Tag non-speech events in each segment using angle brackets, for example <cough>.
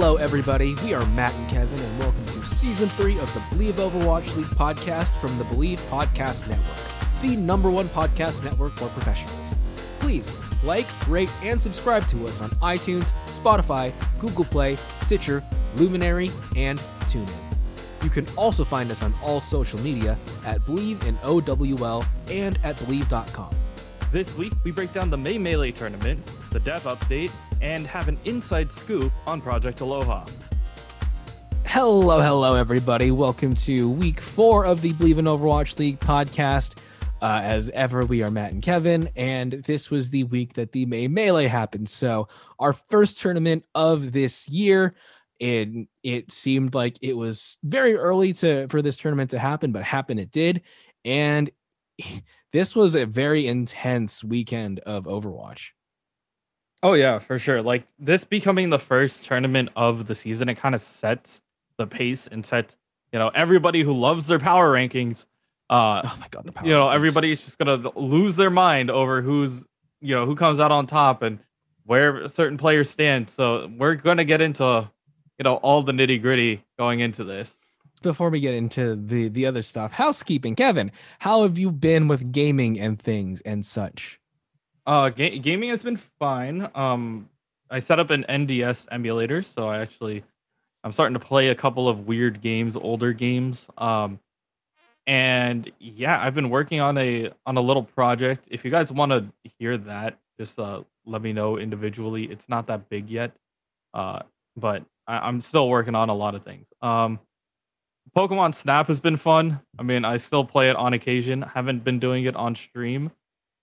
Hello, everybody. We are Matt and Kevin, and welcome to season three of the Believe Overwatch League podcast from the Believe Podcast Network, the number one podcast network for professionals. Please like, rate, and subscribe to us on iTunes, Spotify, Google Play, Stitcher, Luminary, and TuneIn. You can also find us on all social media at Believe in OWL and at Believe.com. This week, we break down the May Melee tournament, the dev update, and have an inside scoop on Project Aloha. Hello, hello, everybody. Welcome to week four of the Believe in Overwatch League podcast. Uh, as ever, we are Matt and Kevin, and this was the week that the May Melee happened. So, our first tournament of this year. And it seemed like it was very early to for this tournament to happen, but happen it did. And <laughs> this was a very intense weekend of Overwatch. Oh yeah, for sure. Like this becoming the first tournament of the season, it kind of sets the pace and sets, you know, everybody who loves their power rankings. Uh, oh my god, the power you know, rankings. everybody's just gonna lose their mind over who's, you know, who comes out on top and where certain players stand. So we're gonna get into, you know, all the nitty gritty going into this. Before we get into the the other stuff, housekeeping, Kevin, how have you been with gaming and things and such? Uh, ga- gaming has been fine. Um, I set up an NDS emulator, so I actually I'm starting to play a couple of weird games, older games. Um, and yeah, I've been working on a on a little project. If you guys want to hear that, just uh, let me know individually. It's not that big yet, uh, but I, I'm still working on a lot of things. Um, Pokemon Snap has been fun. I mean, I still play it on occasion. Haven't been doing it on stream,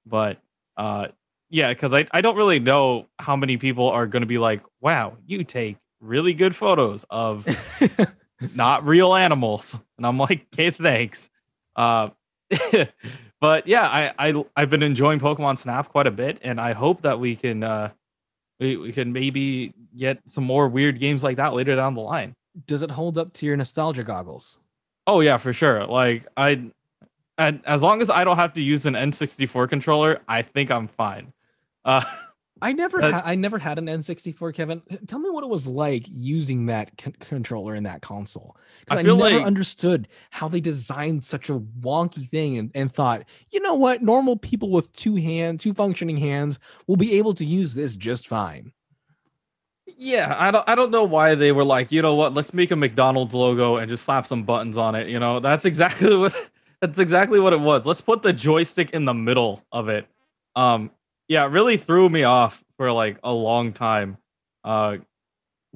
but uh, yeah, because I, I don't really know how many people are going to be like, wow, you take really good photos of <laughs> not real animals. And I'm like, okay, thanks. Uh, <laughs> but yeah, I, I I've been enjoying Pokemon Snap quite a bit, and I hope that we can uh, we, we can maybe get some more weird games like that later down the line. Does it hold up to your nostalgia goggles? Oh yeah, for sure. Like I, and as long as I don't have to use an N64 controller, I think I'm fine. Uh, <laughs> I never Uh, had I never had an N64, Kevin. Tell me what it was like using that c- controller in that console. I I, never like- understood how they designed such a wonky thing and, and thought, you know what, normal people with two hands, two functioning hands, will be able to use this just fine. yeah, I don't I don't know why they were like, you know what, let's make a McDonald's logo and just slap some buttons on it. You know, that's exactly <laughs> what that's exactly what it was. Let's put the joystick in the middle of it. Um, yeah, it really threw me off for like a long time. Uh,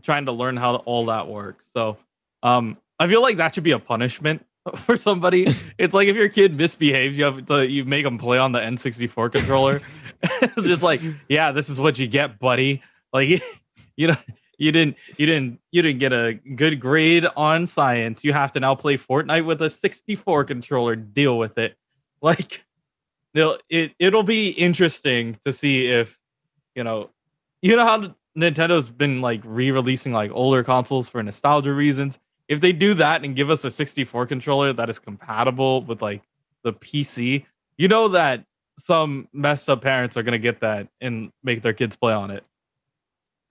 trying to learn how all that works. So, um, I feel like that should be a punishment <laughs> for somebody. <laughs> it's like if your kid misbehaves, you have to you make them play on the N64 controller. <laughs> just like, yeah, this is what you get, buddy. Like, you know, you didn't, you didn't, you didn't get a good grade on science. You have to now play Fortnite with a 64 controller. Deal with it. <laughs> Like, it'll, it'll be interesting to see if, you know, you know how Nintendo's been like re-releasing like older consoles for nostalgia reasons. If they do that and give us a 64 controller that is compatible with like the PC, you know that some messed up parents are gonna get that and make their kids play on it.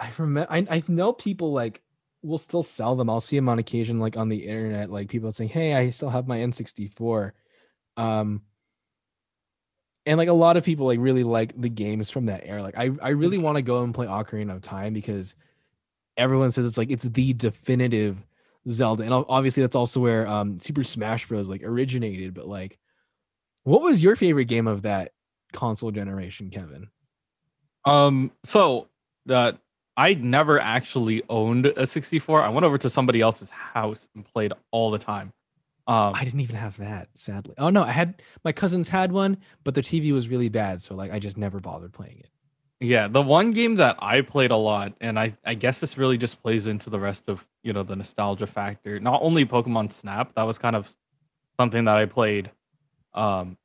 I remember I, I know people like will still sell them. I'll see them on occasion, like on the internet, like people saying, Hey, I still have my N64. Um and like a lot of people like really like the games from that era. Like I, I really want to go and play Ocarina of Time because everyone says it's like it's the definitive Zelda. And obviously that's also where um Super Smash Bros like originated. But like what was your favorite game of that console generation, Kevin? Um, so uh, I never actually owned a 64. I went over to somebody else's house and played all the time. Um, I didn't even have that, sadly. Oh no, I had my cousins had one, but their TV was really bad, so like I just never bothered playing it. Yeah, the one game that I played a lot, and I, I guess this really just plays into the rest of you know the nostalgia factor. Not only Pokemon Snap, that was kind of something that I played um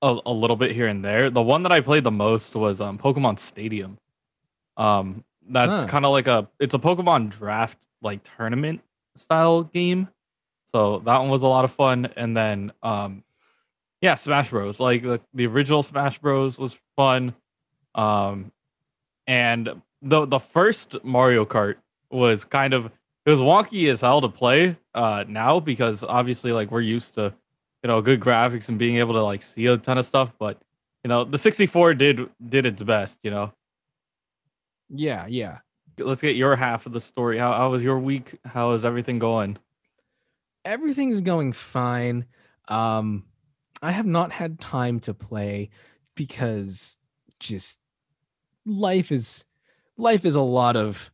a, a little bit here and there. The one that I played the most was um Pokemon Stadium. Um that's Huh. kind of like a it's a Pokemon draft like tournament style game. So that one was a lot of fun. And then um yeah, Smash Bros. Like the, the original Smash Bros was fun. Um and the the first Mario Kart was kind of it was wonky as hell to play uh now because obviously like we're used to you know good graphics and being able to like see a ton of stuff but you know the 64 did did its best you know Yeah, yeah. let's get your half of the story how, how was your week how is everything going Everything's going fine. Um I have not had time to play because just life is life is a lot of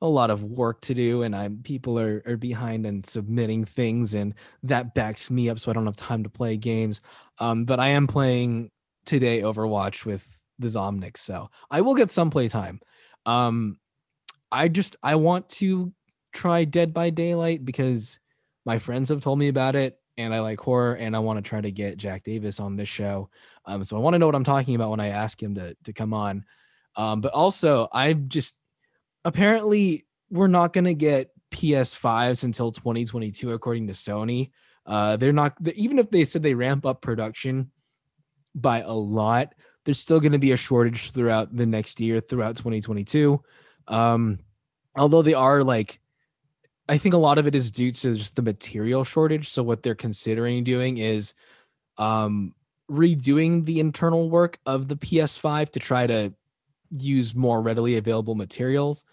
a lot of work to do and I'm people are are behind and submitting things and that backs me up so I don't have time to play games. Um but I am playing today Overwatch with the Zomnics so I will get some playtime. Um I just I want to try Dead by Daylight because my friends have told me about it and I like horror and I want to try to get Jack Davis on this show. Um so I want to know what I'm talking about when I ask him to to come on. Um but also I've just apparently we're not to get PS5s until 2022 according to Sony. Uh they're not even if they said they ramp up production by a lot, there's still going to be a shortage throughout the next year throughout 2022. Um although they are like I think a lot of it is due to just the material shortage. So what they're considering doing is um redoing the internal work of the PS5 to try to use more readily available materials.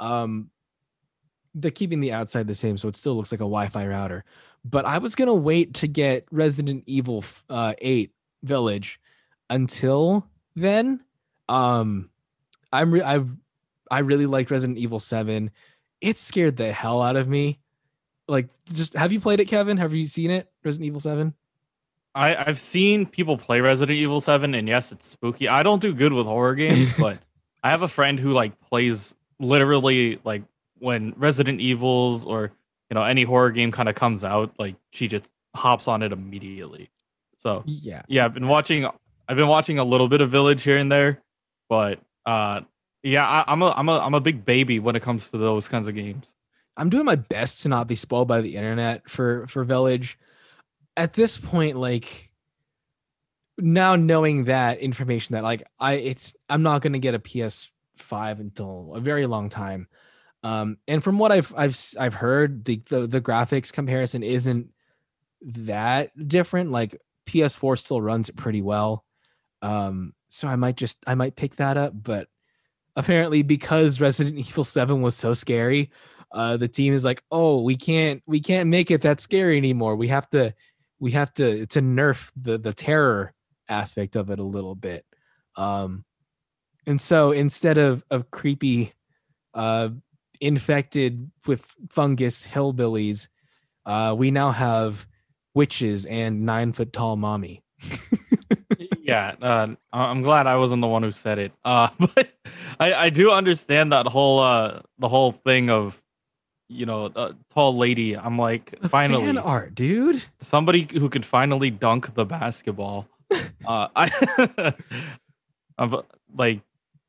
Um, they're keeping the outside the same, so it still looks like a Wi-Fi router. But I was gonna wait to get Resident Evil uh, 8 Village until then. Um, I'm re- I I really liked Resident Evil 7. It scared the hell out of me. Like, just have you played it, Kevin? Have you seen it, Resident Evil 7? I, I've seen people play Resident Evil 7, and yes, it's spooky. I don't do good with horror games, <laughs> but I have a friend who like plays literally like when Resident Evils or you know any horror game kind of comes out, like she just hops on it immediately. So Yeah. yeah, I've been watching. I've been watching a little bit of Village here and there, but uh, yeah, I, I'm a I'm a I'm a big baby when it comes to those kinds of games. I'm doing my best to not be spoiled by the internet for for Village. At this point, like now knowing that information that like I it's I'm not gonna get a PS5 until a very long time. Um, and from what I've I've I've heard, the, the the graphics comparison isn't that different. Like PS4 still runs it pretty well. Um, so I might just I might pick that up, but apparently because Resident <laughs> Evil 7 was so scary, uh the team is like, "Oh, we can't we can't make it that scary anymore. We have to we have to to nerf the the terror aspect of it a little bit." Um and so instead of of creepy uh infected with fungus hillbillies, uh we now have witches and 9 foot tall mommy. <laughs> yeah, uh, I'm glad I wasn't the one who said it. Uh, <laughs> but I, I do understand that whole uh the whole thing of you know a tall lady. I'm like The finally fan art, dude. somebody who could finally dunk the basketball. <laughs> uh, I <laughs> I'm like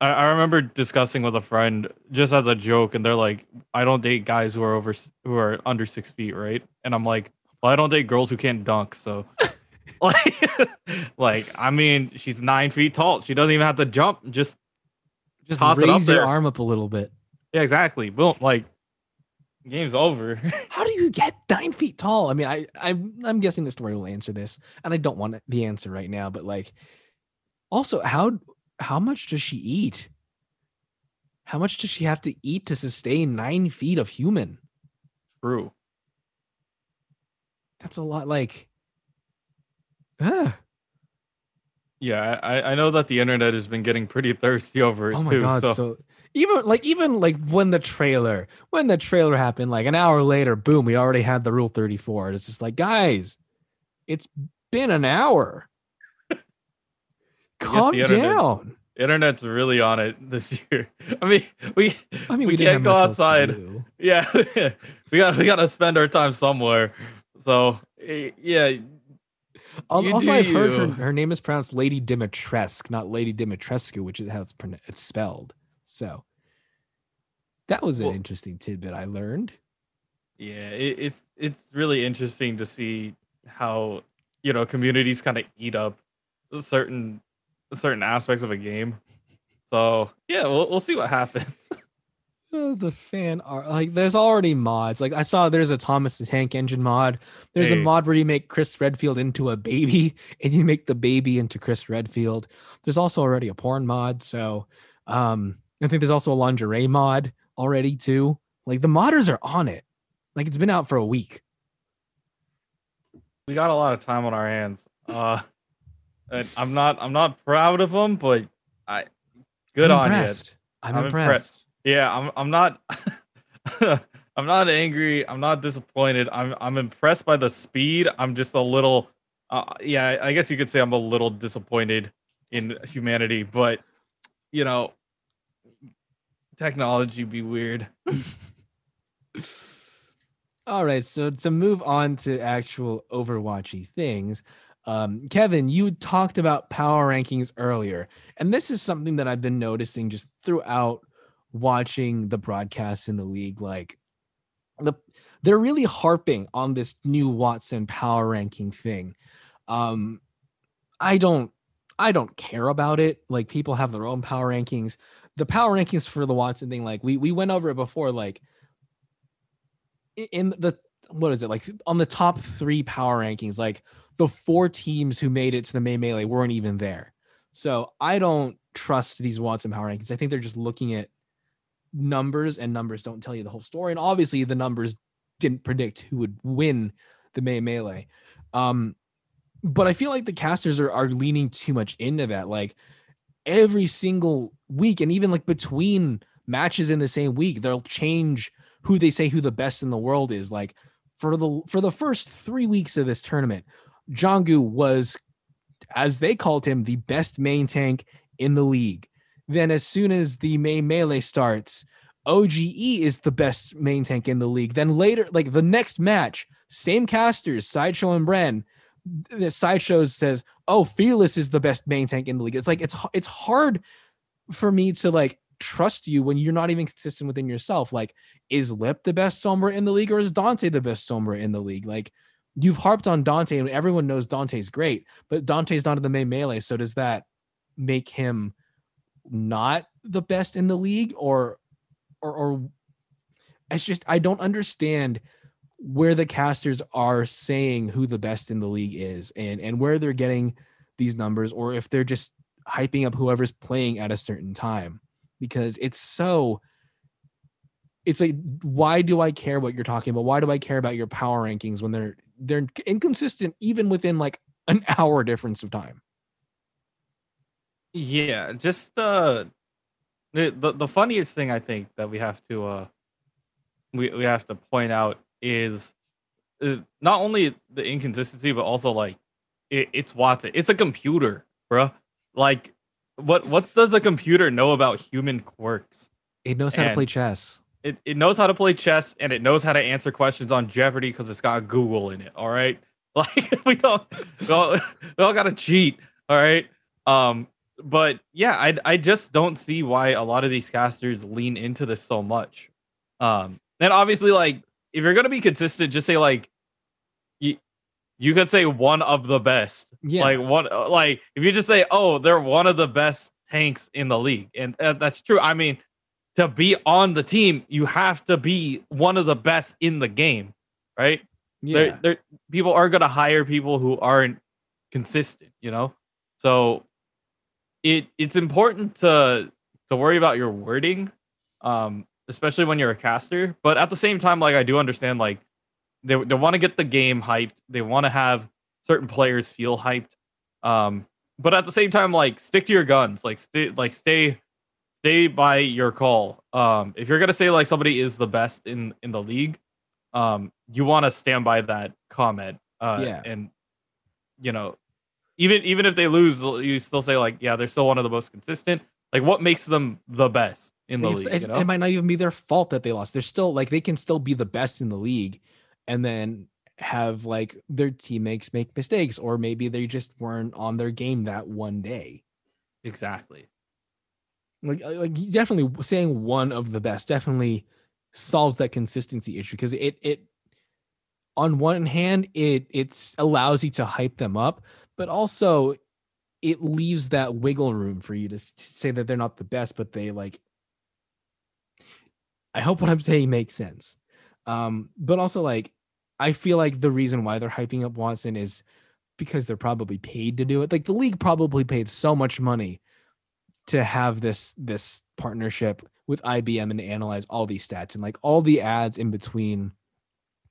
I, I remember discussing with a friend just as a joke, and they're like, "I don't date guys who are over who are under six feet, right?" And I'm like, "Well, I don't date girls who can't dunk, so." <laughs> like, like I mean, she's nine feet tall. She doesn't even have to jump. Just Just Toss it up raise your arm up a little bit. yeah, exactly. Boom. Like, game's over. <laughs> How do you get nine feet tall? I mean, I, I I'm guessing the story will answer this, and I don't want the answer right now. But like, also, how how much does she eat? How much does she have to eat to sustain nine feet of human? True. That's a lot. Like, ah, Yeah, I, I know that the internet has been getting pretty thirsty over it oh my too. god! so So even like even like when the trailer when the trailer happened, like an hour later, boom, we already had the Rule Thirty Four. It's just like, guys, it's been an hour. <laughs> Calm internet- down. internet's really on it this <laughs> year. I mean, we I mean, we, we, can't go much else to outside. Yeah, <laughs> we got we got to spend our time somewhere. So yeah, Al- Also, I've heard her, her name is pronounced Lady Dimitrescu, not Lady Dimitrescu, which is how it's, pronou- it's spelled. So that was an Well- interesting tidbit I learned. yeah, it, it's it's really interesting to see how you know communities kind of eat up certain certain aspects of a game. So yeah, we'll we'll see what happens. <laughs> Oh, the fan art like there's already mods like i saw there's a thomas the tank engine mod there's Hey. a mod where you make chris redfield into a baby <laughs> and you make the baby into chris redfield there's also already a porn mod so um i think there's also a lingerie mod already too like the modders are on it like it's been out for a week We got a lot of time on our hands. Uh, <laughs> and I'm not I'm not proud of them, but I good I'm on you. i'm, I'm impressed. impressed. Yeah, I'm I'm not <laughs> I'm not angry. I'm not disappointed. I'm I'm impressed by the speed. I'm just a little uh, yeah, I guess you could say I'm a little disappointed in humanity, but you know, technology be weird. <laughs> All right, so to move on to actual Overwatchy things, um, Kevin, you talked about power rankings earlier, and this is something that I've been noticing just throughout watching the broadcasts in the league. Like, the they're really harping on this new Watson power ranking thing. Um, I don't, I don't care about it. Like, people have their own power rankings. The power rankings for the Watson thing, like we we went over it before, like in the what is it like on the top three power rankings like the four teams who made it to the May Melee weren't even there. So I don't trust these Watson power rankings. I think they're just looking at numbers and numbers don't tell you the whole story. And obviously the numbers didn't predict who would win the May Melee. Um, but I feel like the casters are, are leaning too much into that. Like every single week, and even like between matches in the same week, they'll change who they say who the best in the world is. Like for the for the first three weeks of this tournament, Jonggu was, as they called him, the best main tank in the league. Then as soon as the May Melee starts, OGE is the best main tank in the league. Then later, like the next match, same casters, Sideshow and Bren. The Sideshow says, "Oh, Fearless is the best main tank in the league." It's like it's it's hard for me to like trust you when you're not even consistent within yourself. Like, is Lip the best Sombra in the league, or is Danteh the best Sombra in the league? Like, you've harped on Danteh, and everyone knows Danteh's great, but Danteh's not in the May Melee. So does that make him not the best in the league, or or or it's just I don't understand where the casters are saying who the best in the league is and and where they're getting these numbers or if they're just hyping up whoever's playing at a certain time because it's so it's like why do I care what you're talking about? Why do I care about your power rankings when they're they're inconsistent even within like an <laughs> hour difference of time? Yeah, just uh the, the the funniest thing I think that we have to uh we we have to point out is uh, not only the inconsistency but also like it, it's Watson. It's a computer, bruh. Like what what does a computer know about human quirks? It knows how to play chess. It it knows how to play chess and it knows how to answer questions on Jeopardy because it's got Google in it. All right, <laughs> like we don't we all, <laughs> we all gotta cheat. All right, um, but yeah, I I just don't see why a lot of these casters lean into this so much. Um, and obviously, like if you're gonna be consistent, just say like you you could say one of the best. Yeah. Like one like if you just say oh they're one of the best tanks in the league, and uh, that's true. I mean to be on the team, you have to be one of the best in the game, right? yeah. They're, they're, people are going to hire people who aren't consistent, you know. So it it's important to to worry about your wording, um, especially when you're a caster. But at the same time, like I do understand, like they they want to get the game hyped. They want to have certain players feel hyped. Um, but at the same time, like stick to your guns. Like stay like stay stay by your call. Um, if you're gonna say like somebody is the best in in the league, um, you want to stand by that comment. Uh, Yeah. and you know, even even if they lose, you still say like, yeah, they're still one of the most consistent. Like, what makes them the best in the It's- league? it's- you know? It might not even be their fault that they lost. They're still like they can still be the best in the league, and then have like their teammates make mistakes, or maybe they just weren't on their game that one day. exactly. Like, uh, like definitely saying one of the best definitely solves that consistency issue because it it on one hand it it's allows you to hype them up, but also it leaves that wiggle room for you to say that they're not the best, but they like I hope what I'm saying makes sense. Um, but also like I feel like the reason why they're hyping up Watson is because they're probably paid to do it. Like the league probably paid so much money to have this this partnership with IBM and to analyze all these stats and like all the ads in between.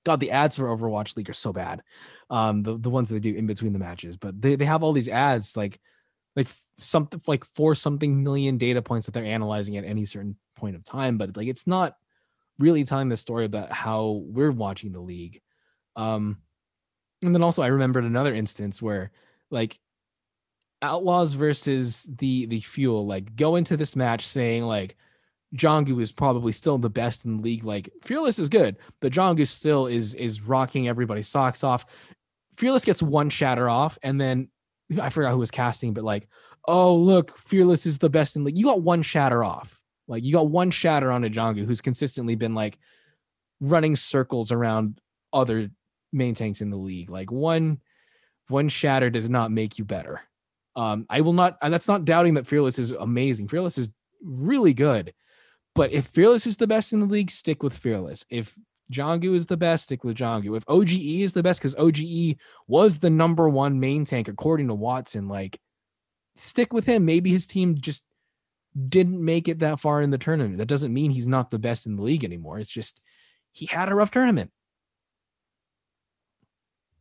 God, the ads for Overwatch League are so bad. Um, the, the ones they do in between the matches, but they, they have all these ads like like something like four something million data points that they're analyzing at any certain point of time, but like it's not really telling the story about how we're watching the league. Um, and then also I remembered another instance where like Outlaws versus the the Fuel like go into this match saying like Jonggu is probably still the best in the league. Like Fearless is good, but Jonggu still is is rocking everybody's socks off. Fearless gets one shatter off, and then I forgot who was casting, but like, oh look, Fearless is the best in league. You got one shatter off. Like you got one shatter on a Jonggu who's consistently been like running circles around other main tanks in the league. Like one one shatter does not make you better. Um, I will not, and that's not doubting that Fearless is amazing. Fearless is really good. But if Fearless is the best in the league, stick with Fearless. If Jonggu is the best, stick with Jonggu. If OGE is the best, because OGE was the number one main tank according to Watson, like stick with him. Maybe his team just didn't make it that far in the tournament. That doesn't mean he's not the best in the league anymore. It's just he had a rough tournament.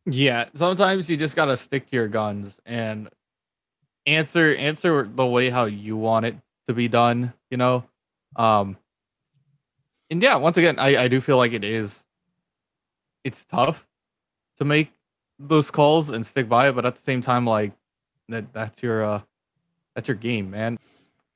Yeah, sometimes you just gotta stick to your guns and answer answer the way how you want it to be done. You know, um, and yeah, once again, I I do feel like it is. It's tough to make those calls and stick by it, but at the same time, like that that's your uh that's your game, man.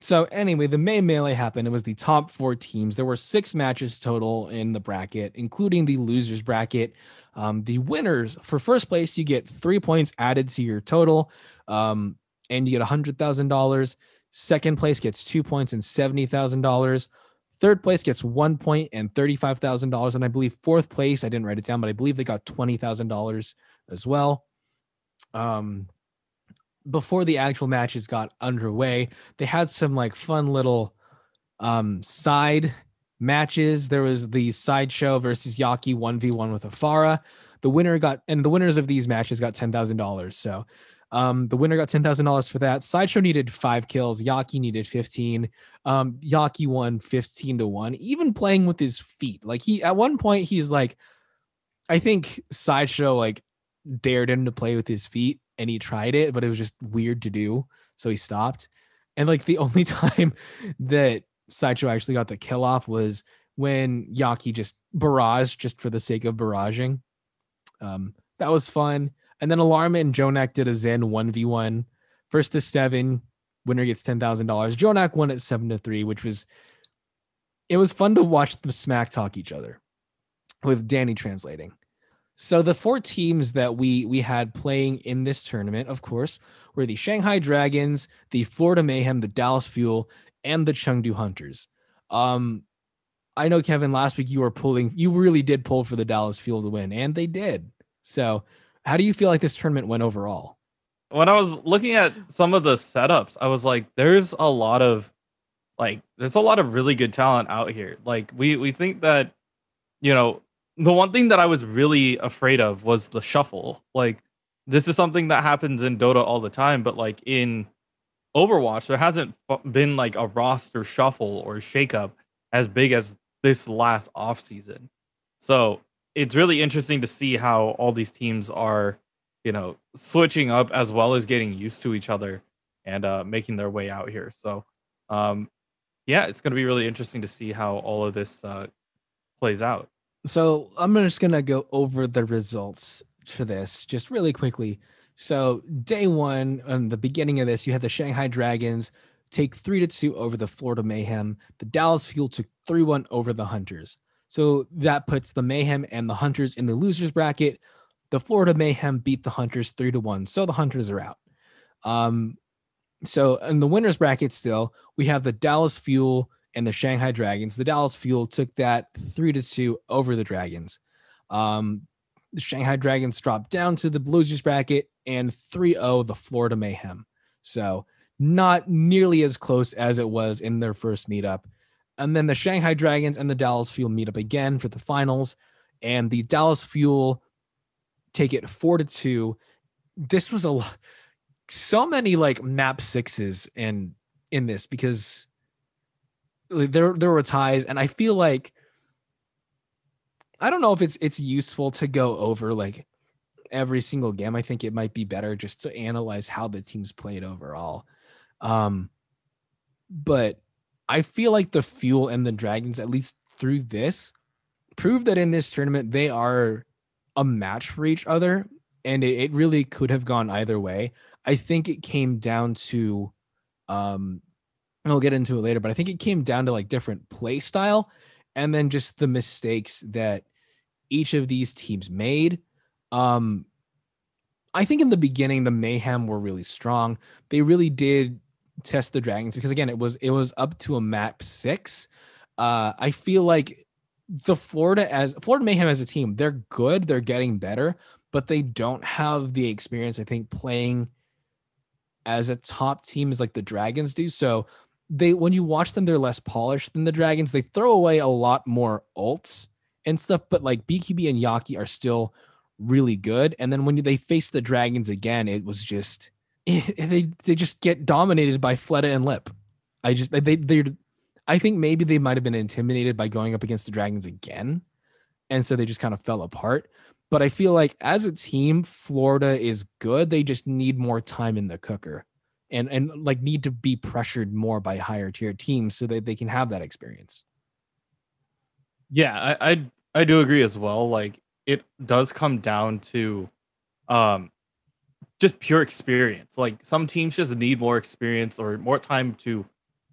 So anyway, the May melee happened. It was the top four teams. There were six matches total in the bracket, including the losers bracket. Um, the winners for first place, you get three points added to your total, um, and you get a hundred thousand dollars. Second place gets two points and seventy thousand dollars. Third place gets one point and thirty-five thousand dollars, and I believe fourth place. I didn't write it down, but I believe they got twenty thousand dollars as well. Um, before the actual matches got underway, they had some like fun little um side matches. There was the sideshow versus Yaki 1v1 with a Pharah. The winner got and the winners of these matches got ten thousand dollars. So um, the winner got ten thousand dollars for that. Sideshow needed five kills. Yaki needed fifteen. Um, Yaki won fifteen to one. Even playing with his feet, like he at one point he's like, I think Sideshow like dared him to play with his feet, and he tried it, but it was just weird to do. So he stopped. And like the <laughs> only time that Sideshow actually got the kill off was when Yaki just barraged just for the sake of barraging. Um, that was fun. And then Alarma and JJoNak did a Zen 1v1. First to seven, winner gets $10,000. JJoNak won at seven to three, which was, it was fun to watch them smack talk each other with Danny translating. So the four teams that we we had playing in this tournament, of course, were the Shanghai Dragons, the Florida Mayhem, the Dallas Fuel, and the Chengdu Hunters. Um, I know Kevin. Last week you were pulling, you really did pull for the Dallas Fuel to win, and they did. So, how do you feel like this tournament went overall? When I was looking at some of the setups, I was like, "There's a lot of, like, there's a lot of really good talent out here." Like, we we think that, you know, the one thing that I was really afraid of was the shuffle. Like this is something that happens in Dota all the time, but like in Overwatch, there hasn't been like a roster shuffle or shakeup as big as this last off season. So it's really interesting to see how all these teams are, you know, switching up as well as getting used to each other and uh, making their way out here. So, um, yeah, it's going to be really interesting to see how all of this uh, plays out. So I'm just gonna go over the results for this just really quickly. So day one, on the beginning of this, you had the Shanghai Dragons take three to two over the Florida Mayhem. The Dallas Fuel took three one over the Hunters. So that puts the Mayhem and the Hunters in the losers bracket. The Florida Mayhem beat the Hunters three to one, so the Hunters are out. Um, so in the winners bracket, still we have the Dallas Fuel and the Shanghai Dragons. The Dallas Fuel took that three to two over the Dragons. Um, the Shanghai Dragons dropped down to the losers bracket and 3 0 the Florida Mayhem. So not nearly as close as it was in their first meetup. And then the Shanghai Dragons and the Dallas Fuel meet up again for the finals. And the Dallas Fuel take it four to two. This was a lot, so many like map sixes and in this because there there were ties, and I feel like I don't know if it's it's useful to go over like every single game. I think it might be better just to analyze how the teams played overall. Um, but I feel like the Fuel and the Dragons, at least through this, prove that in this tournament they are a match for each other, and it, it really could have gone either way. I think it came down to, um, we'll get into it later, but I think it came down to like different play style, and then just the mistakes that each of these teams made. Um, I think in the beginning the Mayhem were really strong. They really did test the Dragons because again it was it was up to a map six. Uh, I feel like the Florida as Florida Mayhem as a team, they're good, they're getting better, but they don't have the experience. I think playing as a top team is like the Dragons do. So they when you watch them, they're less polished than the Dragons. They throw away a lot more ults and stuff, but like BQB and Yaki are still really good. And then when they face the Dragons again, it was just they they just get dominated by Fleta and Lip. I just they they I think maybe they might have been intimidated by going up against the Dragons again, and so they just kind of fell apart. But I feel like as a team, Florida is good. They just need more time in the cooker, and and like need to be pressured more by higher tier teams so that they can have that experience. Yeah, I, I I do agree as well. Like it does come down to um just pure experience. Like some teams just need more experience or more time to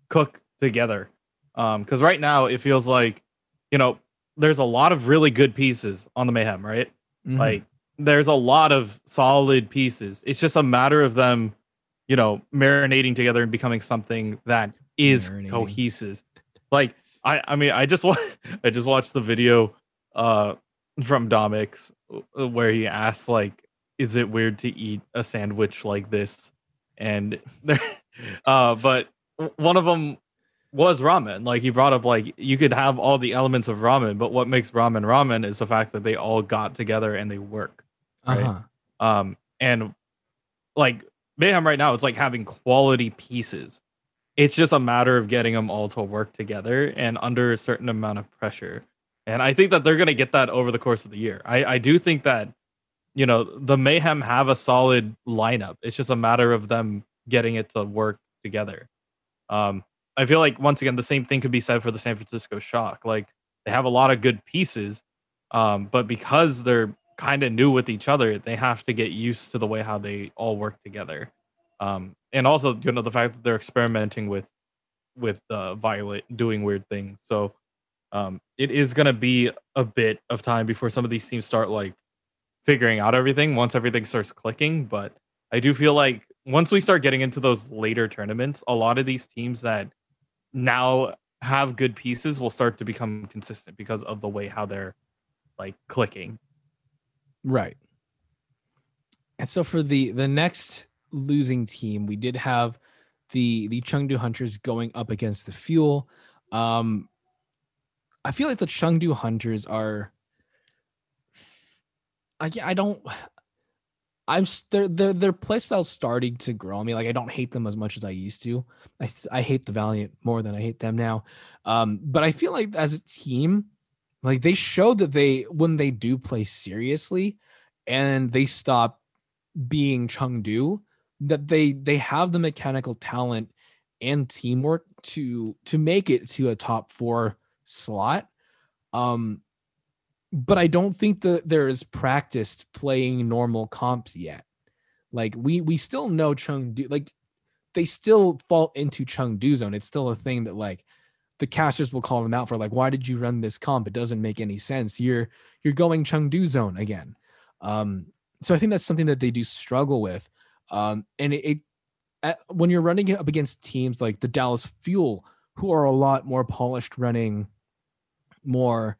cook together. Um cuz right now it feels like you know there's a lot of really good pieces on the Mayhem, right? Mm-hmm. Like there's a lot of solid pieces. It's just a matter of them, you know, marinating together and becoming something that is marinating. cohesive. Like I I mean I just <laughs> wa- I just watched the video uh from Domix uh, where he asks like, "Is it weird to eat a sandwich like this?" And <laughs> uh, but one of them was ramen. Like he brought up, like you could have all the elements of ramen, but what makes ramen ramen is the fact that they all got together and they work. Right. Uh-huh. Um, and like Mayhem right now, it's like having quality pieces. It's just a matter of getting them all to work together and under a certain amount of pressure. And I think that they're going to get that over the course of the year. I, I do think that, you know, the Mayhem have a solid lineup. It's just a matter of them getting it to work together. Um, I feel like once again the same thing could be said for the San Francisco Shock. Like they have a lot of good pieces, um, but because they're kind of new with each other, they have to get used to the way how they all work together. Um, and also, you know, the fact that they're experimenting with with uh, Violet doing weird things. So um, it is going to be a bit of time before some of these teams start like figuring out everything once everything starts clicking. But I do feel like once we start getting into those later tournaments, a lot of these teams that now have good pieces will start to become consistent because of the way how they're like clicking. Right. And so for the the next losing team, we did have the the Chengdu Hunters going up against the Fuel. Um, I feel like the Chengdu Hunters are. I I don't. <sighs> I'm their their their playstyle starting to grow on me. Like I don't hate them as much as I used to. I I hate the Valiant more than I hate them now. Um, but I feel like as a team, like they show that they when they do play seriously, and they stop being Chengdu, that they they have the mechanical talent and teamwork to to make it to a top four slot. Um, but I don't think that there is practiced playing normal comps yet. Like we we still know Chengdu, like they still fall into Chengdu zone. It's still a thing that like the casters will call them out for like, why did you run this comp? It doesn't make any sense. You're you're going Chengdu zone again. Um, so I think that's something that they do struggle with. Um, and it, it at, when you're running up against teams like the Dallas Fuel, who are a lot more polished running more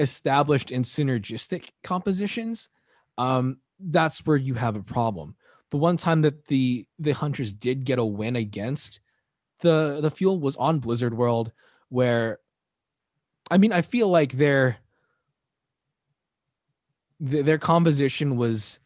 established and synergistic compositions, um, that's where you have a problem. The one time that the the hunters did get a win against the the fuel was on Blizzard World where I mean, I feel like their their composition was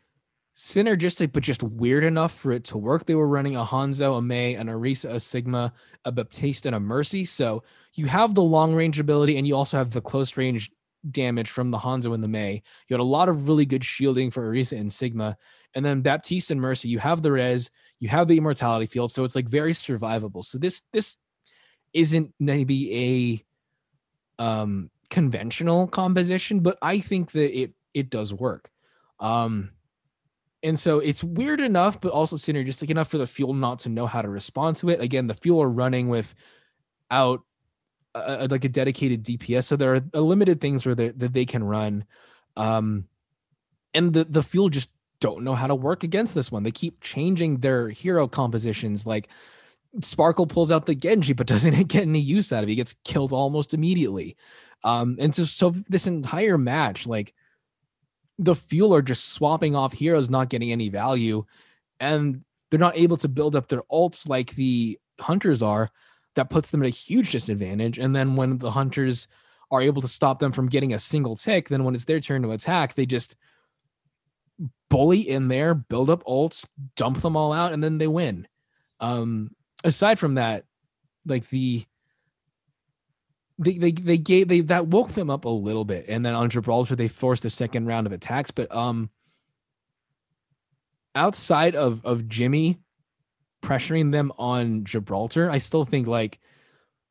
synergistic, but just weird enough for it to work. They were running a Hanzo, a Mei, an Orisa, a Sigma, a Baptiste, and a Mercy. So you have the long range ability, and you also have the close range damage from the Hanzo and the Mei. You had a lot of really good shielding for Orisa and Sigma. And then Baptiste and Mercy, you have the res, you have the immortality field. So it's like very survivable. So this this isn't maybe a um conventional composition, but I think that it it does work. Um and so it's weird enough, but also synergistic enough for the fuel not to know how to respond to it. Again, the fuel are running without a, like a dedicated DPS, so there are limited things where that they can run, um, and the the fuel just don't know how to work against this one. They keep changing their hero compositions. Like Sparkle pulls out the Genji, but <laughs> doesn't get any use out of it. He gets killed almost immediately. Um, and so so this entire match, like the fuel are just swapping off heroes, not getting any value, and they're not able to build up their ults like the hunters are. That puts them at a huge disadvantage. And then when the hunters are able to stop them from getting a single tick, then when it's their turn to attack, they just bully in there, build up ults, dump them all out, and then they win. Um, aside from that, like the they, they they gave they that woke them up a little bit and then on gibraltar they forced a second round of attacks but um outside of of jimmy pressuring them on gibraltar i still think like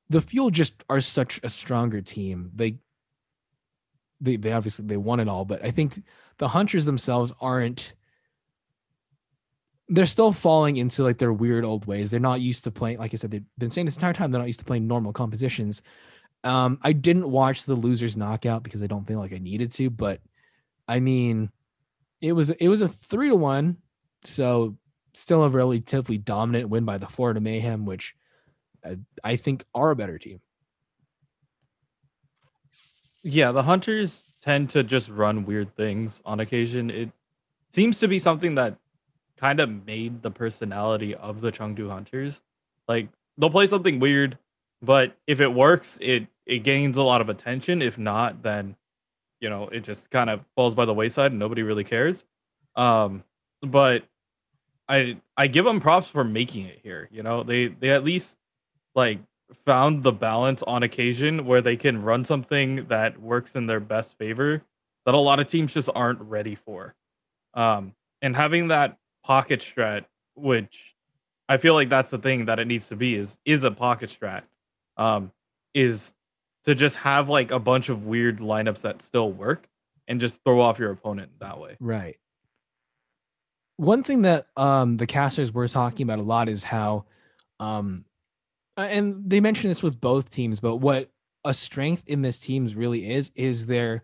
the fuel just are such a stronger team. They they, they obviously they won it all but i think the hunters themselves aren't they're still falling into like their weird old ways. They're not used to playing like i said they've been saying this entire time they're not used to playing normal compositions. Um, I didn't watch the losers knockout because I don't feel like I needed to, but I mean, it was it was a three to one, so still a relatively dominant win by the Florida Mayhem, which I, I think are a better team. Yeah, the Hunters tend to just run weird things on occasion. It seems to be something that kind of made the personality of the Chengdu Hunters. Like they'll play something weird, but if it works, it it gains a lot of attention. If not, then you know it just kind of falls by the wayside and nobody really cares. Um, but I I give them props for making it here. You know, they they at least like found the balance on occasion where they can run something that works in their best favor that a lot of teams just aren't ready for. Um, and having that pocket strat, which I feel like that's the thing that it needs to be is is a pocket strat. Um, is to just have like a bunch of weird lineups that still work and just throw off your opponent that way. Right. One thing that um the casters were talking about a lot is how um and they mentioned this with both teams, but what a strength in this teams really is is their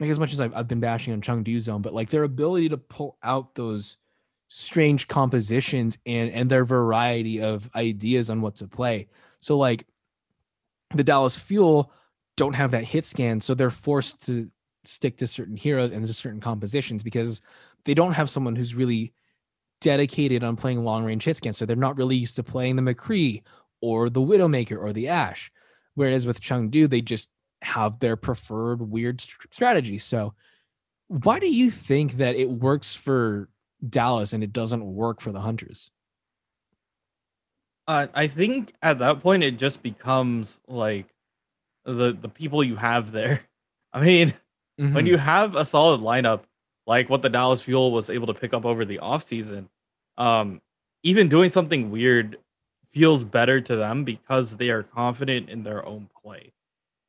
like as much as I've, I've been bashing on Chengdu Zone, but like their ability to pull out those strange compositions and and their variety of ideas on what to play. So like the Dallas Fuel don't have that hit scan, so they're forced to stick to certain heroes and to certain compositions because they don't have someone who's really dedicated on playing long range hit scan. So they're not really used to playing the McCree or the Widowmaker or the Ashe. Whereas with Chengdu, they just have their preferred weird st- strategy. So why do you think that it works for Dallas and it doesn't work for the Hunters? Uh, I think at that point it just becomes like the the people you have there. <laughs> I mean, mm-hmm. when you have a solid lineup like what the Dallas Fuel was able to pick up over the offseason, um, even doing something weird feels better to them because they are confident in their own play.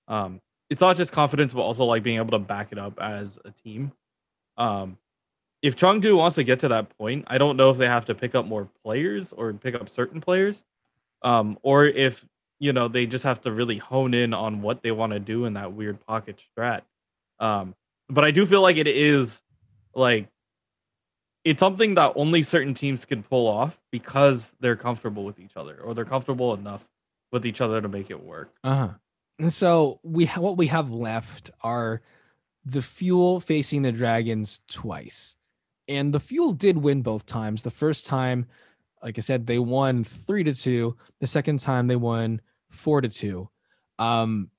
Um, it's not just confidence, but also like being able to back it up as a team. Um, if Chengdu wants to get to that point, I don't know if they have to pick up more players or pick up certain players, um, or if you know they just have to really hone in on what they want to do in that weird pocket strat. Um, but I do feel like it is like it's something that only certain teams can pull off because they're comfortable with each other or they're comfortable enough with each other to make it work. Uh huh. And so we ha- what we have left are the fuel facing the dragons twice. And the fuel did win both times. The first time like I said, they won three to two. The second time they won four to two. Um,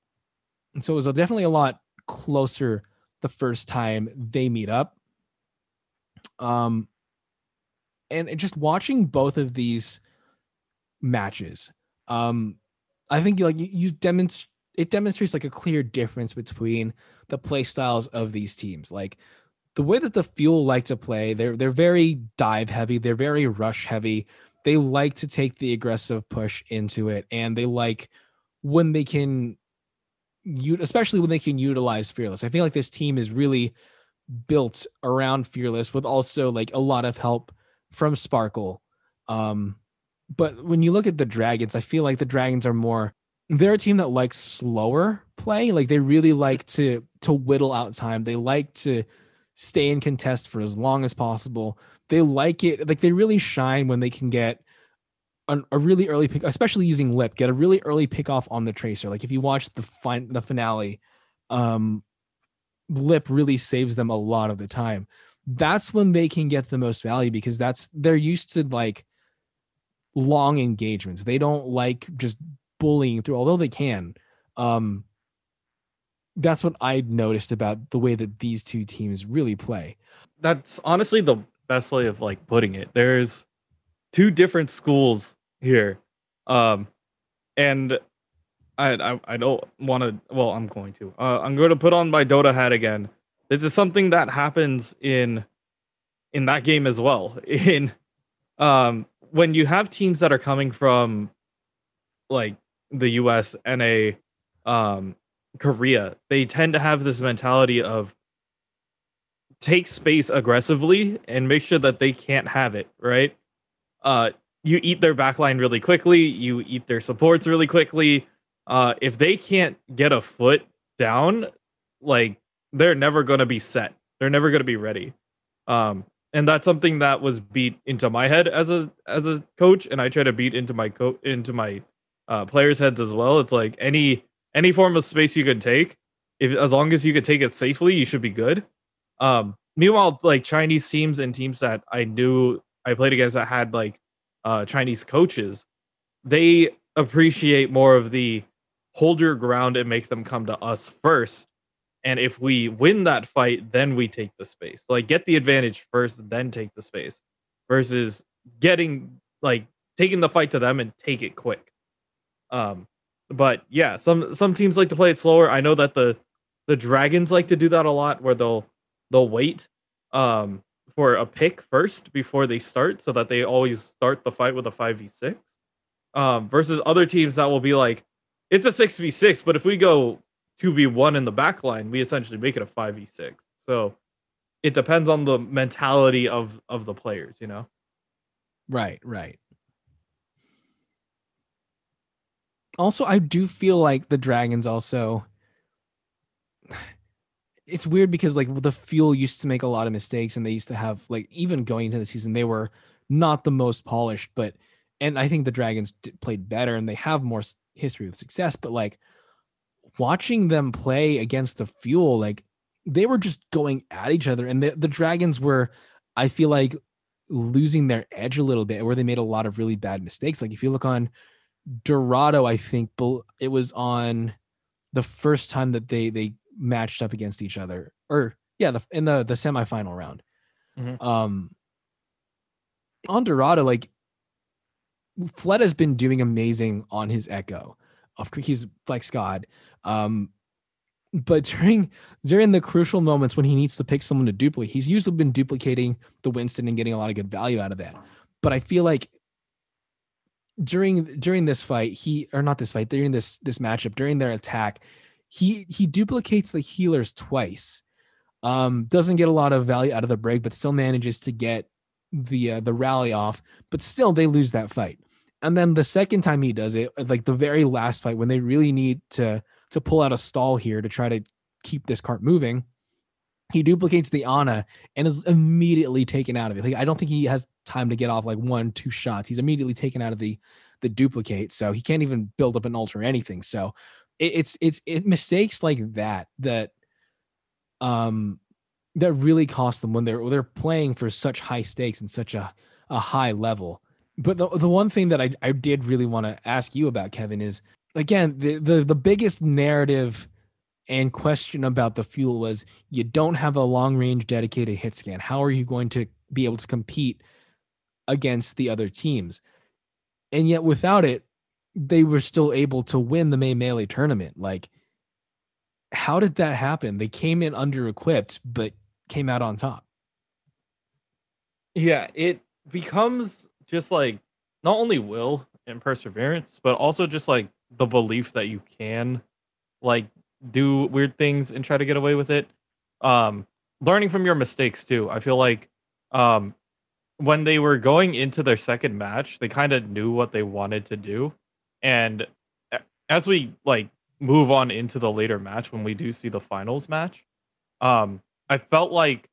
and so it was definitely a lot closer the first time they meet up. Um, and just watching both of these matches, um, I think like you, you demonstrate it demonstrates like a clear difference between the play styles of these teams. Like the way that the fuel like to play, they're they're very dive heavy, they're very rush heavy. They like to take the aggressive push into it, and they like when they can you especially when they can utilize fearless. I feel like this team is really built around fearless with also like a lot of help from Sparkle. Um, but when you look at the Dragons, I feel like the Dragons are more they're a team that likes slower play. Like they really like to to whittle out time. They like to stay in contest for as long as possible. They like it like they really shine when they can get an, a really early pick, especially using lip, get a really early pick off on the tracer. Like if you watch the fin- the finale, um, lip really saves them a lot of the time. That's when they can get the most value because that's they're used to like long engagements. They don't like just bullying through, although they can. Um, that's what I noticed about the way that these two teams really play. That's honestly the best way of like putting it. There's two different schools here. Um, and I I, I don't want to. Well, I'm going to. Uh, I'm going to put on my Dota hat again. This is something that happens in in that game as well. <laughs> In um, when you have teams that are coming from like the U.S. and a um, Korea, they tend to have this mentality of take space aggressively and make sure that they can't have it. Right? Uh, you eat their backline really quickly. You eat their supports really quickly. Uh, if they can't get a foot down, like they're never going to be set. They're never going to be ready. Um, and that's something that was beat into my head as a as a coach, and I try to beat into my co into my uh, players' heads as well. It's like any any form of space you can take, if as long as you could take it safely, you should be good. Um, meanwhile, like Chinese teams and teams that I knew I played against that had like uh, Chinese coaches, they appreciate more of the hold your ground and make them come to us first. And if we win that fight, then we take the space. Like get the advantage first, then take the space versus getting like taking the fight to them and take it quick. Um, but yeah, some some teams like to play it slower. I know that the the dragons like to do that a lot where they'll they'll wait um for a pick first before they start so that they always start the fight with a 5v6 um, versus other teams that will be like it's a 6v6 but if we go 2v1 in the back line we essentially make it a 5v6 so it depends on the mentality of of the players you know? Right right. Also i do feel like the dragons also <sighs> it's weird because like the fuel used to make a lot of mistakes and they used to have like even going into the season they were not the most polished but and i think the dragons played better and they have more history with success but like watching them play against the fuel like they were just going at each other and the, the dragons were i feel like losing their edge a little bit where they made a lot of really bad mistakes like if you look on dorado i think it was on the first time that they they matched up against each other or yeah the in the the semifinal round mm-hmm. um on dorado like Fleta has been doing amazing on his echo. Of he's flex god um but during during the crucial moments when he needs to pick someone to duplicate he's usually been duplicating the winston and getting a lot of good value out of that. But i feel like during during this fight he or not this fight during this this matchup during their attack he he duplicates the healers twice. Um, doesn't get a lot of value out of the break, but still manages to get the uh, the rally off. But still, they lose that fight. And then the second time he does it, like the very last fight, when they really need to to pull out a stall here to try to keep this cart moving, he duplicates the Ana and is immediately taken out of it. Like I don't think he has time to get off like one, two shots. He's immediately taken out of the the duplicate, so he can't even build up an ult or anything. So it, it's it's it mistakes like that that um that really cost them when they're they're playing for such high stakes and such a, a high level. But the the one thing that I, I did really want to ask you about, Kevin, is again, the, the the biggest narrative and question about the fuel was you don't have a long range dedicated hit scan. How are you going to be able to compete against the other teams? And yet without it, they were still able to win the May Melee tournament. Like, how did that happen? They came in under equipped, but came out on top. Yeah, it becomes just like not only will and perseverance, but also just like the belief that you can like do weird things and try to get away with it. Um learning from your mistakes too. I feel like um when they were going into their second match, they kind of knew what they wanted to do. And as we like move on into the later match when we do see the finals match, um I felt like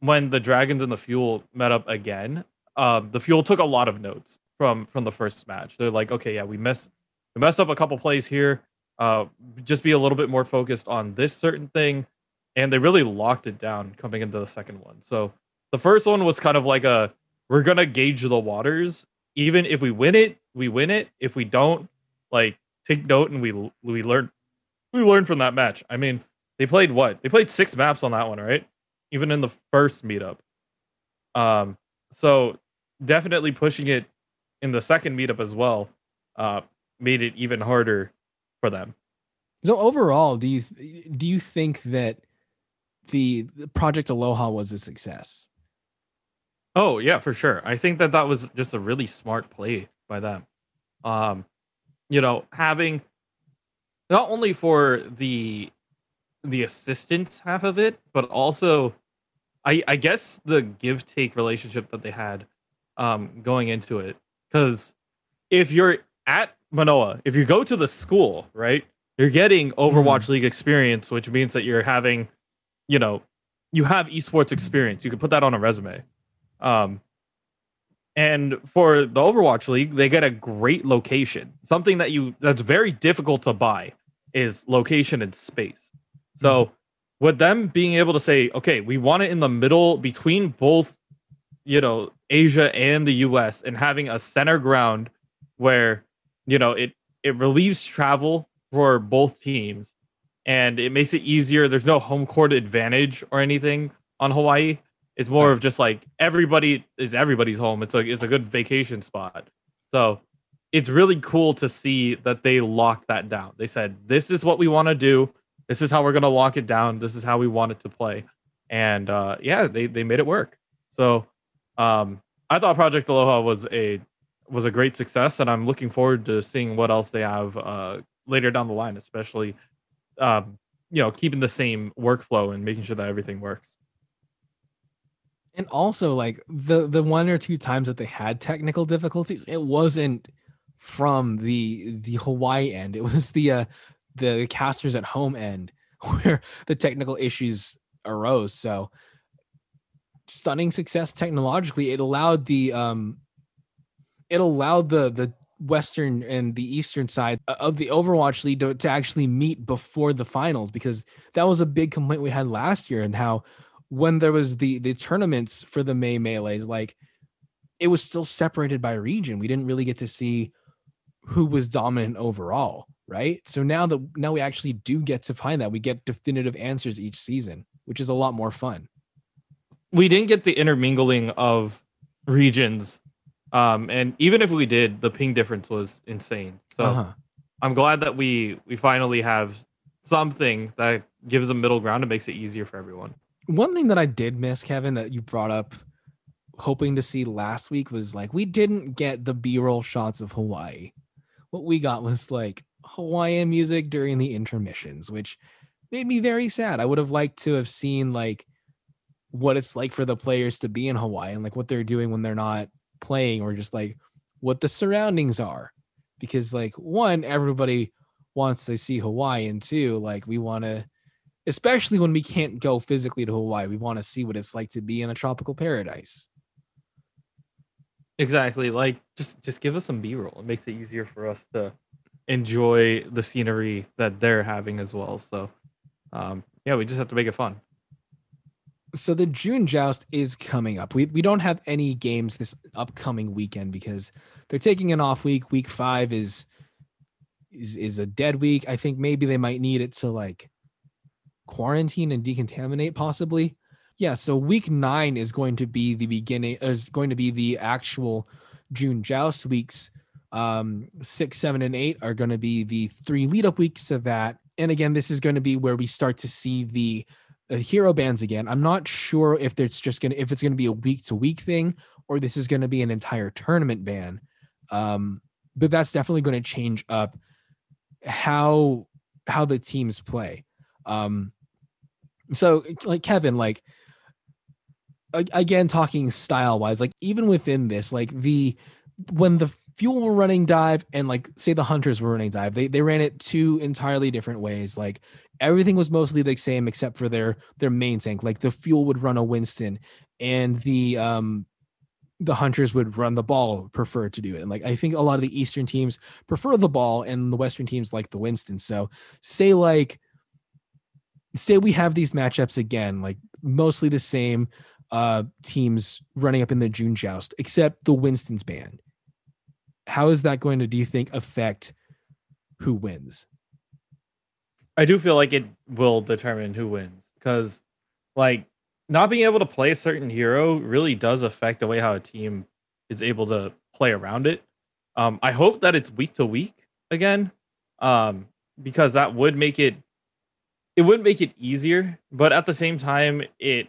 when the dragons and the fuel met up again, um, the fuel took a lot of notes from from the first match. They're like, okay, yeah, we messed we messed up a couple plays here. Uh, just be a little bit more focused on this certain thing, and they really locked it down coming into the second one. So the first one was kind of like a we're gonna gauge the waters. Even if we win it, we win it. If we don't, like take note and we we learn we learned from that match. I mean, they played what? They played six maps on that one, right? Even in the first meetup. Um, so definitely pushing it in the second meetup as well uh, made it even harder for them. So overall, do you do you think that the, the Project Aloha was a success? Oh yeah, for sure. I think that that was just a really smart play by them. Um, you know, having not only for the the assistance half of it, but also I I guess the give take relationship that they had um going into it. Because if you're at Manoa, if you go to the school, right, you're getting Overwatch mm. League experience, which means that you're having, you know, you have esports experience. You can put that on a resume. Um, and for the Overwatch League, they get a great location. Something that you that's very difficult to buy is location and space. So mm-hmm. with them being able to say, okay, we want it in the middle between both, you know, Asia and the US and having a center ground where, you know, it it relieves travel for both teams and it makes it easier. There's no home court advantage or anything on Hawaii. It's more of just like everybody is everybody's home. It's like it's a good vacation spot. So it's really cool to see that they locked that down. They said, This is what we want to do. This is how we're gonna lock it down. This is how we want it to play. And uh yeah, they they made it work. So um I thought Project Aloha was a was a great success, and I'm looking forward to seeing what else they have uh later down the line, especially um, you know, keeping the same workflow and making sure that everything works. And also like the the one or two times that they had technical difficulties, it wasn't from the the Hawaii end. It was the uh the casters at home end <laughs> where the technical issues arose. So stunning success technologically. It allowed the um it allowed the the western and the eastern side of the Overwatch League to, to actually meet before the finals because that was a big complaint we had last year and how when there was the the tournaments for the May melees, like it was still separated by region. We didn't really get to see who was dominant overall, right? So now that now we actually do get to find that we get definitive answers each season, which is a lot more fun. We didn't get the intermingling of regions, um, and even if we did, the ping difference was insane. So uh-huh. I'm glad that we we finally have something that gives a middle ground and makes it easier for everyone. One thing that I did miss, Kevin, that you brought up, hoping to see last week was like we didn't get the B-roll shots of Hawaii. What we got was like Hawaiian music during the intermissions, which made me very sad. I would have liked to have seen like what it's like for the players to be in Hawaii and like what they're doing when they're not playing or just like what the surroundings are. Because like one, everybody wants to see Hawaii, and two, like we want to especially when we can't go physically to Hawaii. We want to see what it's like to be in a tropical paradise. Exactly. Like just just give us some B-roll. It makes it easier for us to enjoy the scenery that they're having as well. So um yeah, we just have to make it fun. So the June joust is coming up. We we don't have any games this upcoming weekend because they're taking an off week. Week 5 is is, is a dead week. I think maybe they might need it to like quarantine and decontaminate possibly. Yeah, so week 9 is going to be the beginning is going to be the actual June joust weeks. Um 6, 7 and 8 are going to be the three lead up weeks of that. And again, this is going to be where we start to see the uh, hero bands again. I'm not sure if it's just going to if it's going to be a week to week thing or this is going to be an entire tournament ban. Um but that's definitely going to change up how how the teams play. Um so like Kevin like again talking style wise like even within this like the when the fuel were running dive and like say the hunters were running dive they they ran it two entirely different ways like everything was mostly the same except for their their main tank like the fuel would run a winston and the um the hunters would run the ball prefer to do it and like i think a lot of the eastern teams prefer the ball and the western teams like the winston so say like say we have these matchups again like mostly the same uh teams running up in the June joust, except the Winston's band. How is that going to, do you think, affect who wins? I do feel like it will determine who wins because, like, not being able to play a certain hero really does affect the way how a team is able to play around it. Um, I hope that it's week to week again, um, because that would make it it would make it easier, but at the same time, it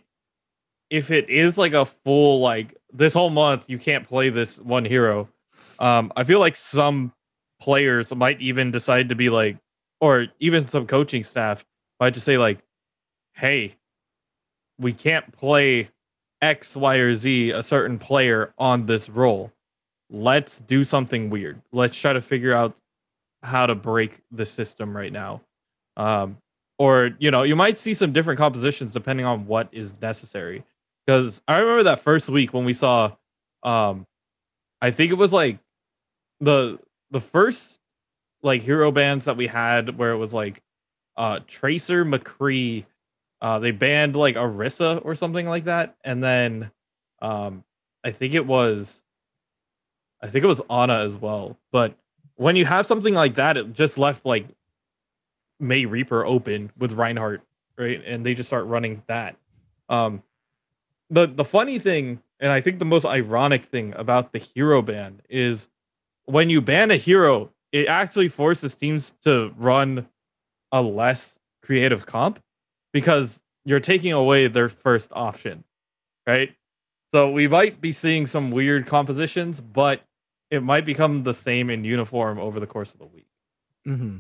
if it is like a full like this whole month you can't play this one hero um i feel like some players might even decide to be like or even some coaching staff might just say like hey we can't play x y or z a certain player on this role. Let's do something weird. Let's try to figure out how to break the system right now. Um or you know you might see some different compositions depending on what is necessary. Because I remember that first week when we saw, um, I think it was like the the first like hero bands that we had where it was like uh Tracer McCree, uh they banned like Orisa or something like that, and then um I think it was I think it was Ana as well. But when you have something like that, it just left like Mei Reaper open with Reinhardt, right? And they just start running that. Um the the funny thing, and I think the most ironic thing about the hero band is when you ban a hero, it actually forces teams to run a less creative comp because you're taking away their first option, right? So we might be seeing some weird compositions, but it might become the same in uniform over the course of the week. Mm-hmm.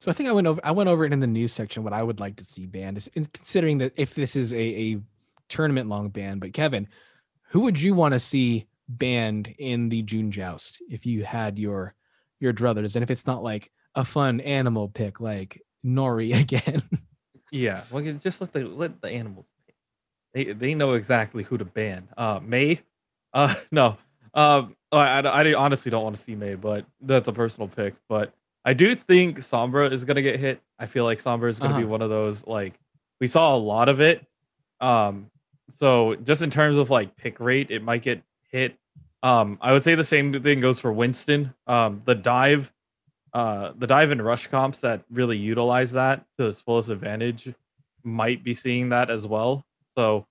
So I think I went over I went over it in the news section what I would like to see banned is considering that if this is a, a tournament long ban. But Kevin, who would you want to see banned in the June joust if you had your your druthers and if it's not like a fun animal pick like Nori <laughs> again? yeah, well just let the let the animals. They they know exactly who to ban. Uh Mei. Uh <laughs> no. Um I, I, I honestly don't want to see Mei, but that's a personal pick. But I do think Sombra is gonna get hit. I feel like Sombra is gonna uh-huh. be one of those like we saw a lot of it. Um, so just in terms of like pick rate, it might get hit. Um, I would say the same thing goes for Winston. Um, the dive, uh, the dive and rush comps that really utilize that to its fullest advantage might be seeing that as well. So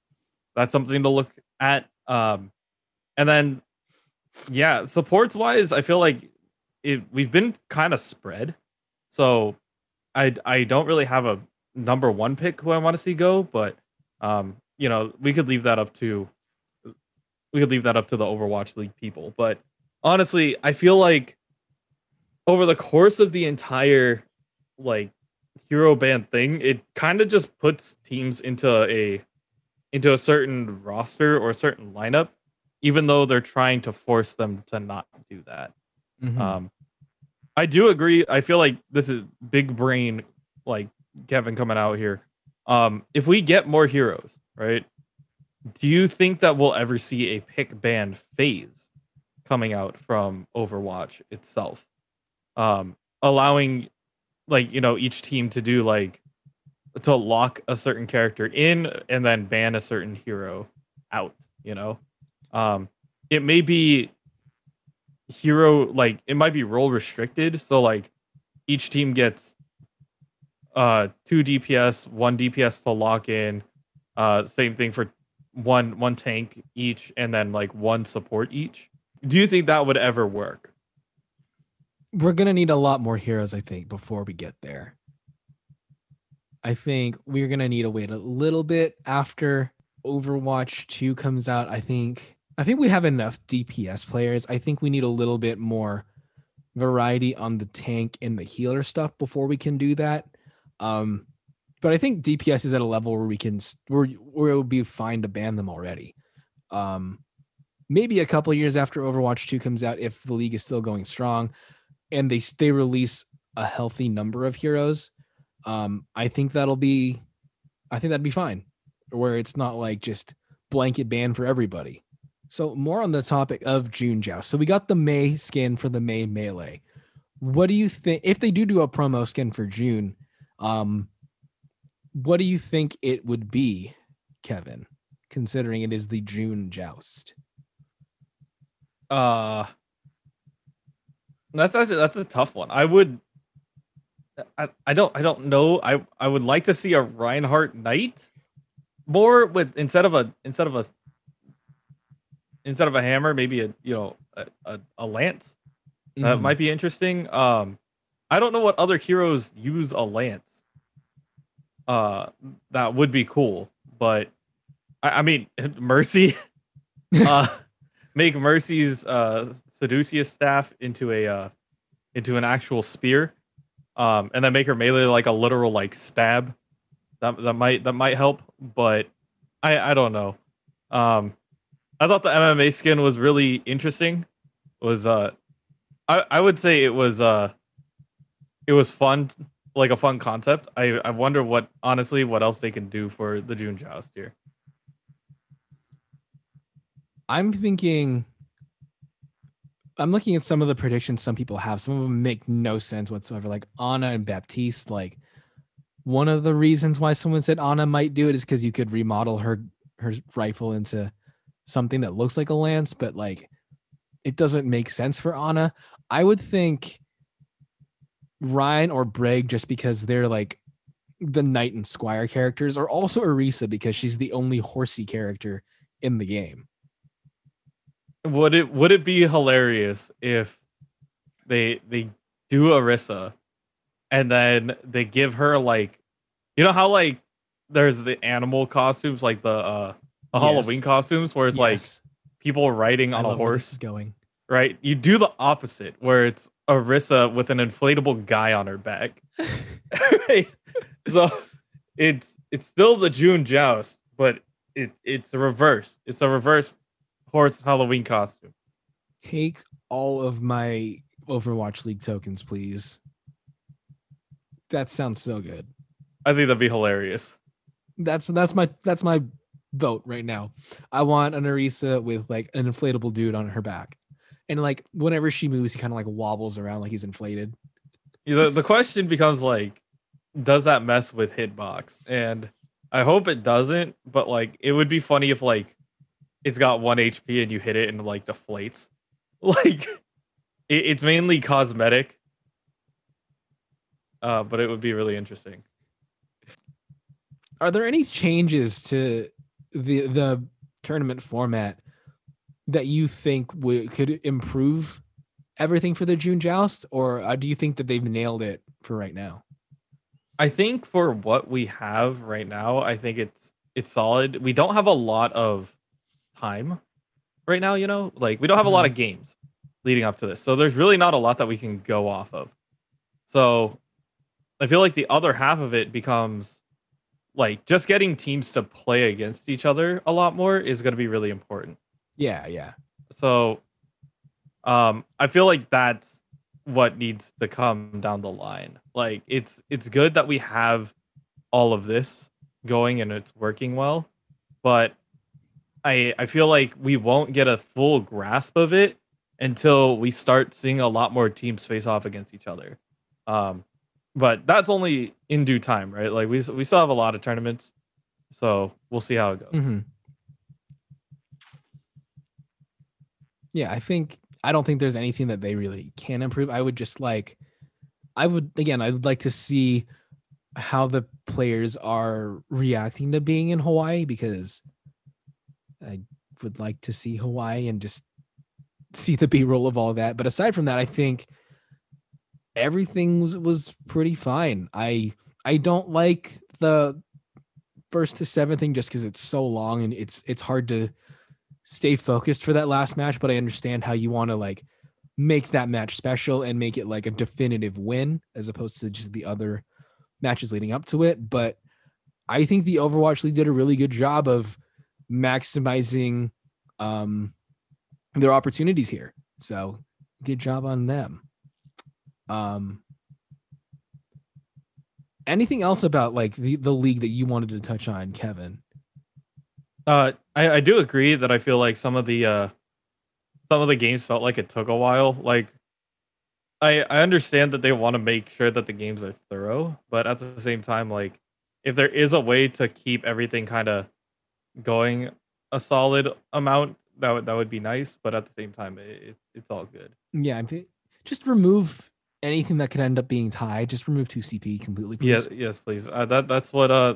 that's something to look at. Um, and then yeah, supports wise, I feel like it we've been kind of spread. So I I don't really have a number one pick who I want to see go, but um, you know, we could leave that up to we could leave that up to the Overwatch League people. But honestly, I feel like over the course of the entire like hero band thing, it kind of just puts teams into a into a certain roster or a certain lineup, even though they're trying to force them to not do that. Mm-hmm. Um, I do agree. I feel like this is big brain, like Kevin coming out here. Um, if we get more heroes, right? Do you think that we'll ever see a pick ban phase coming out from Overwatch itself? Um, allowing like you know each team to do like to lock a certain character in and then ban a certain hero out you know um it may be hero like it might be role restricted, so like each team gets uh two DPS, one DPS to lock in. Uh same thing for one one tank each and then like one support each. Do you think that would ever work? We're gonna need a lot more heroes, I think, before we get there. I think we're gonna need to wait a little bit after Overwatch 2 comes out. I think I think we have enough DPS players. I think we need a little bit more variety on the tank and the healer stuff before we can do that. Um, but I think DPS is at a level where we can where where it would be fine to ban them already. Um, maybe a couple years after Overwatch 2 comes out, if the league is still going strong, and they they release a healthy number of heroes, um, I think that'll be, I think that'd be fine, where it's not like just blanket ban for everybody. So more on the topic of June Joust. So we got the May skin for the May melee. What do you think if they do do a promo skin for June? Um, what do you think it would be, Kevin, considering it is the June Joust? Uh that's actually that's a tough one. I would I, I don't I don't know. I I would like to see a Reinhardt Knight more with instead of a instead of a instead of a hammer, maybe a you know a, a, a lance. That might be interesting. Um I don't know what other heroes use a lance. Uh that would be cool, but I, I mean <laughs> Mercy <laughs> uh make Mercy's uh Caduceus staff into a uh into an actual spear um, and then make her melee like a literal like stab. That that might that might help, but I I don't know. Um, I thought the MMA skin was really interesting. It was uh, I I would say it was uh, it was fun, like a fun concept. I I wonder what honestly what else they can do for the June Joust here. I'm thinking I'm looking at some of the predictions some people have. Some of them make no sense whatsoever. Like Ana and Baptiste. Like one of the reasons why someone said Ana might do it is because you could remodel her her rifle into something that looks like a lance, but like it doesn't make sense for Ana. I would think Rein or Brig just because they're like the knight and squire characters, or also Orisa because she's the only horsey character in the game would it would it be hilarious if they they do Orisa and then they give her like you know how like there's the animal costumes like the uh the yes. Halloween costumes where it's yes. like people riding on a horse is going right you do the opposite where it's Orisa with an inflatable guy on her back <laughs> right so it's it's still the June joust but it it's a reverse it's a reverse horse Halloween costume. Take all of my Overwatch League tokens, please. That sounds so good. I think that'd be hilarious. That's that's my that's my vote right now. I want an Orisa with like an inflatable dude on her back. And like whenever she moves, he kind of like wobbles around like he's inflated. The, the question becomes like, does that mess with hitbox? And I hope it doesn't, but like it would be funny if like it's got one HP and you hit it and like deflates. <laughs> Like it, it's mainly cosmetic. Uh, but it would be really interesting. Are there any changes to the the tournament format that you think would could improve everything for the June Joust, or uh, do you think that they've nailed it for right now? I think for what we have right now, I think it's it's solid. We don't have a lot of time right now, you know? Like we don't have a lot of mm-hmm. games leading up to this. So there's really not a lot that we can go off of. So I feel like the other half of it becomes like just getting teams to play against each other a lot more is going to be really important. Yeah, yeah. So um I feel like that's what needs to come down the line. Like it's it's good that we have all of this going and it's working well, but I I feel like we won't get a full grasp of it until we start seeing a lot more teams face off against each other. Um, but that's only in due time, right? Like we we still have a lot of tournaments, so we'll see how it goes. Mm-hmm. Yeah, I think I don't think there's anything that they really can improve. I would just like, I would again, I would like to see how the players are reacting to being in Hawaii because I would like to see Hawaii and just see the B roll of all that. But aside from that, I think everything was, was pretty fine. I I don't like the first to seventh thing just because it's so long and it's it's hard to stay focused for that last match. But I understand how you want to like make that match special and make it like a definitive win as opposed to just the other matches leading up to it. But I think the Overwatch League did a really good job of maximizing um, their opportunities here. So good job on them. Um, anything else about like the, the league that you wanted to touch on, Kevin? Uh, I, I do agree that I feel like some of the uh, some of the games felt like it took a while. Like, I I understand that they want to make sure that the games are thorough, but at the same time, like, if there is a way to keep everything kind of going a solid amount, that would that would be nice. But at the same time, it, it it's all good. Yeah, just remove anything that could end up being tied. Just remove two CP completely, please. Yes, yes, please. Uh, that that's what uh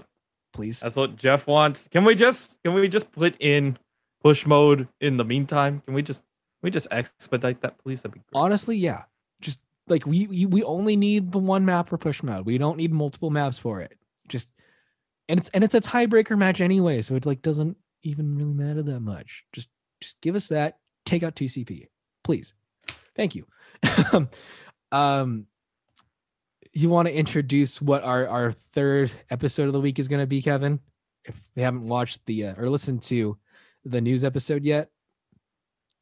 please. That's what Jeff wants. Can we just can we just put in push mode in the meantime? Can we just can we just expedite that, please? That'd be great. Honestly, yeah. Just like we, we we only need the one map for push mode. We don't need multiple maps for it. Just and it's and it's a tiebreaker match anyway, so it like doesn't even really matter that much. Just just give us that. Take out TCP, please. Thank you. <laughs> um, you want to introduce what our our third episode of the week is going to be, Kevin? If they haven't watched the uh, or listened to the news episode yet.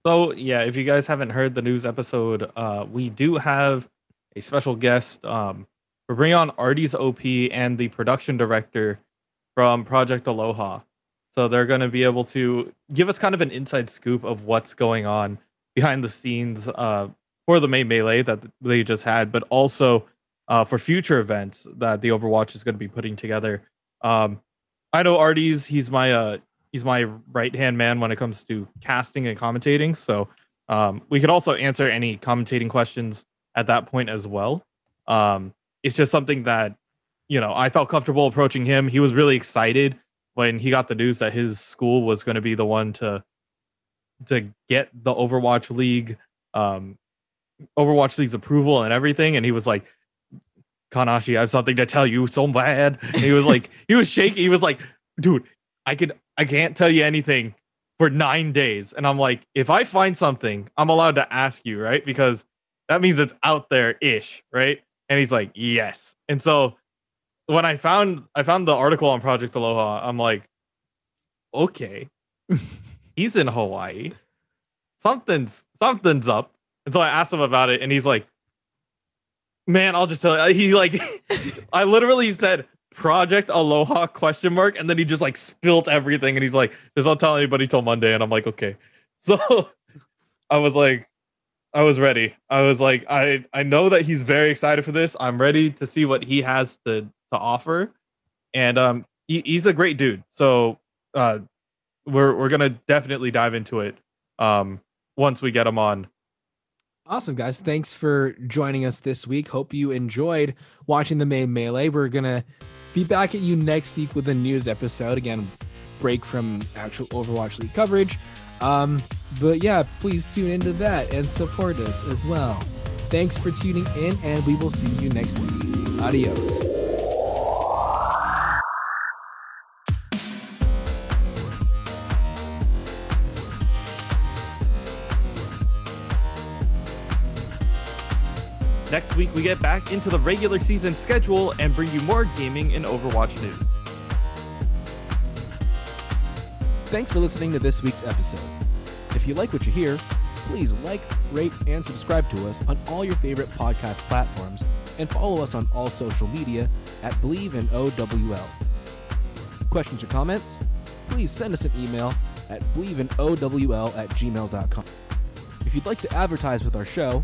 So yeah, if you guys haven't heard the news episode, uh, we do have a special guest. Um, we're bringing on Artie's OP and the production director from Project Aloha. So they're going to be able to give us kind of an inside scoop of what's going on behind the scenes uh, for the May Melee that they just had, but also uh, for future events that the Overwatch is going to be putting together. Um, I know Artie's he's my uh, he's my right hand man when it comes to casting and commentating. So um, we could also answer any commentating questions at that point as well. Um, it's just something that you know I felt comfortable approaching him. He was really excited when he got the news that his school was going to be the one to to get the Overwatch League um Overwatch League's approval and everything and he was like Kanashi I have something to tell you so bad. And he was like <laughs> he was shaking. He was like dude I could I can't tell you anything for 9 days. And I'm like if I find something I'm allowed to ask you right? Because that means it's out there ish right? And he's like yes. And so when I found I found the article on Project Aloha, I'm like, okay, <laughs> he's in Hawaii. Something's something's up. And so I asked him about it, and he's like, "Man, I'll just tell you." He like, <laughs> I literally said Project Aloha question mark, and then he just like spilt everything, and he's like, "Just don't tell anybody till Monday." And I'm like, "Okay." <laughs> So I was like, I was ready. I was like, I I know that he's very excited for this. I'm ready to see what he has to to offer, and um, he, he's a great dude. So uh, we're we're gonna definitely dive into it um once we get him on. Awesome, guys. Thanks for joining us this week. Hope you enjoyed watching the May Melee. We're going to be back at you next week with a news episode. Again, break from actual Overwatch League coverage. Um, but yeah, please tune into that and support us as well. Thanks for tuning in, and we will see you next week. Adios. Next week, we get back into the regular season schedule and bring you more gaming and Overwatch news. Thanks for listening to this week's episode. If you like what you hear, please like, rate, and subscribe to us on all your favorite podcast platforms and follow us on all social media at Bleav in OWL. Questions or comments? Please send us an email at bleavinowl at gmail.com. If you'd like to advertise with our show,